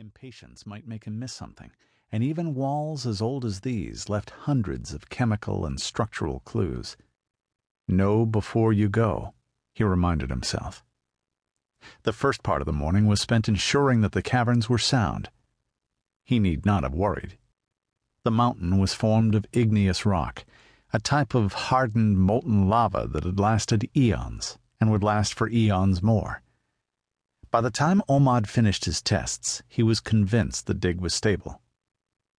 Impatience might make him miss something, and even walls as old as these left hundreds of chemical and structural clues. Know before you go, he reminded himself. The first part of the morning was spent ensuring that the caverns were sound. He need not have worried. The mountain was formed of igneous rock, a type of hardened molten lava that had lasted eons and would last for eons more. By the time Ohmad finished his tests, he was convinced the dig was stable.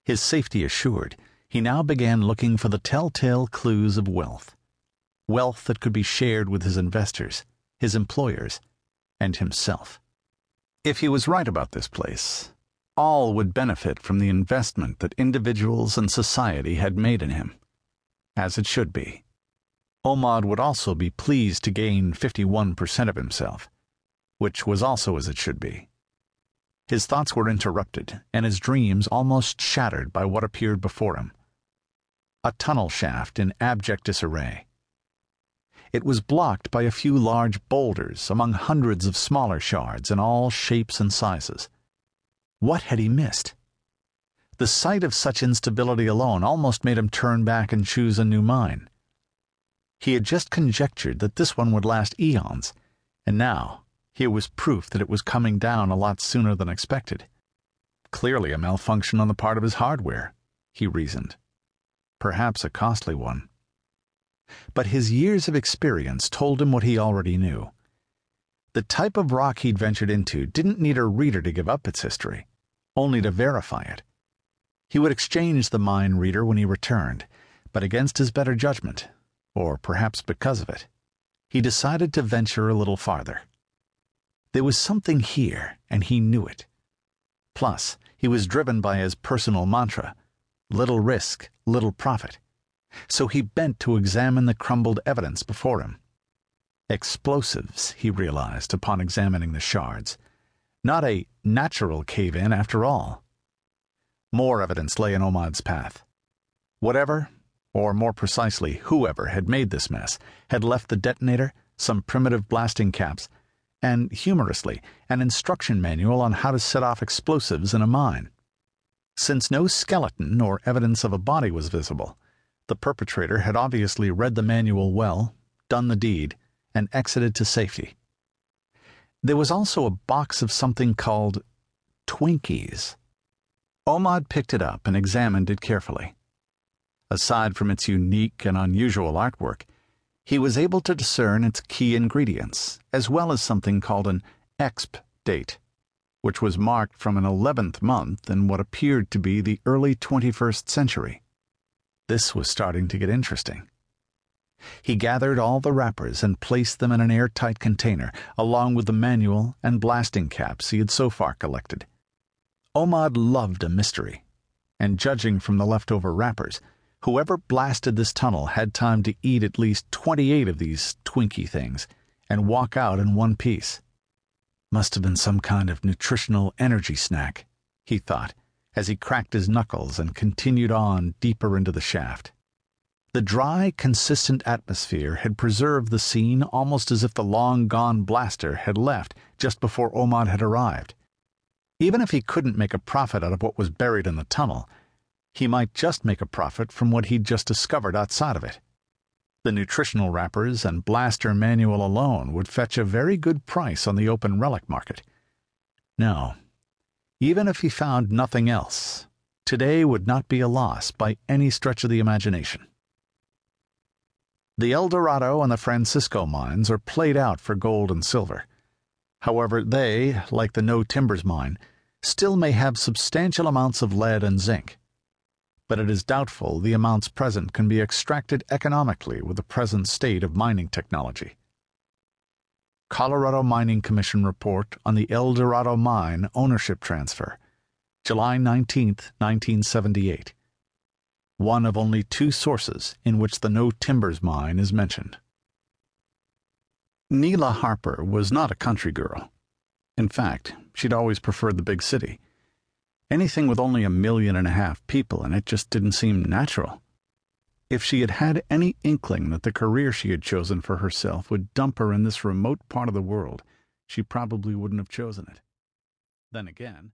His safety assured, he now began looking for the telltale clues of wealth. Wealth that could be shared with his investors, his employers, and himself. If he was right about this place, all would benefit from the investment that individuals and society had made in him. As it should be. Ohmad would also be pleased to gain 51% of himself which was also as it should be. His thoughts were interrupted, and his dreams almost shattered by what appeared before him a tunnel shaft in abject disarray. It was blocked by a few large boulders among hundreds of smaller shards in all shapes and sizes. What had he missed? The sight of such instability alone almost made him turn back and choose a new mine. He had just conjectured that this one would last eons, and now here was proof that it was coming down a lot sooner than expected. Clearly a malfunction on the part of his hardware, he reasoned. Perhaps a costly one. But his years of experience told him what he already knew. The type of rock he'd ventured into didn't need a reader to give up its history, only to verify it. He would exchange the mind reader when he returned, but against his better judgment, or perhaps because of it, he decided to venture a little farther. There was something here, and he knew it. Plus, he was driven by his personal mantra little risk, little profit. So he bent to examine the crumbled evidence before him. Explosives, he realized upon examining the shards. Not a natural cave in after all. More evidence lay in Ohmad's path. Whatever, or more precisely, whoever had made this mess, had left the detonator, some primitive blasting caps, and, humorously, an instruction manual on how to set off explosives in a mine. Since no skeleton or evidence of a body was visible, the perpetrator had obviously read the manual well, done the deed, and exited to safety. There was also a box of something called Twinkies. Ohmad picked it up and examined it carefully. Aside from its unique and unusual artwork, he was able to discern its key ingredients, as well as something called an exp date, which was marked from an 11th month in what appeared to be the early 21st century. This was starting to get interesting. He gathered all the wrappers and placed them in an airtight container, along with the manual and blasting caps he had so far collected. Ohmad loved a mystery, and judging from the leftover wrappers, Whoever blasted this tunnel had time to eat at least 28 of these Twinkie things and walk out in one piece. Must have been some kind of nutritional energy snack, he thought, as he cracked his knuckles and continued on deeper into the shaft. The dry, consistent atmosphere had preserved the scene almost as if the long gone blaster had left just before Ohmad had arrived. Even if he couldn't make a profit out of what was buried in the tunnel, he might just make a profit from what he'd just discovered outside of it. The nutritional wrappers and blaster manual alone would fetch a very good price on the open relic market. No, even if he found nothing else, today would not be a loss by any stretch of the imagination. The El Dorado and the Francisco mines are played out for gold and silver. However, they, like the No Timbers mine, still may have substantial amounts of lead and zinc but it is doubtful the amounts present can be extracted economically with the present state of mining technology. Colorado Mining Commission report on the El Dorado mine ownership transfer, July 19, 1978. One of only two sources in which the No Timbers mine is mentioned. Neela Harper was not a country girl. In fact, she'd always preferred the big city Anything with only a million and a half people in it just didn't seem natural. If she had had any inkling that the career she had chosen for herself would dump her in this remote part of the world, she probably wouldn't have chosen it. Then again,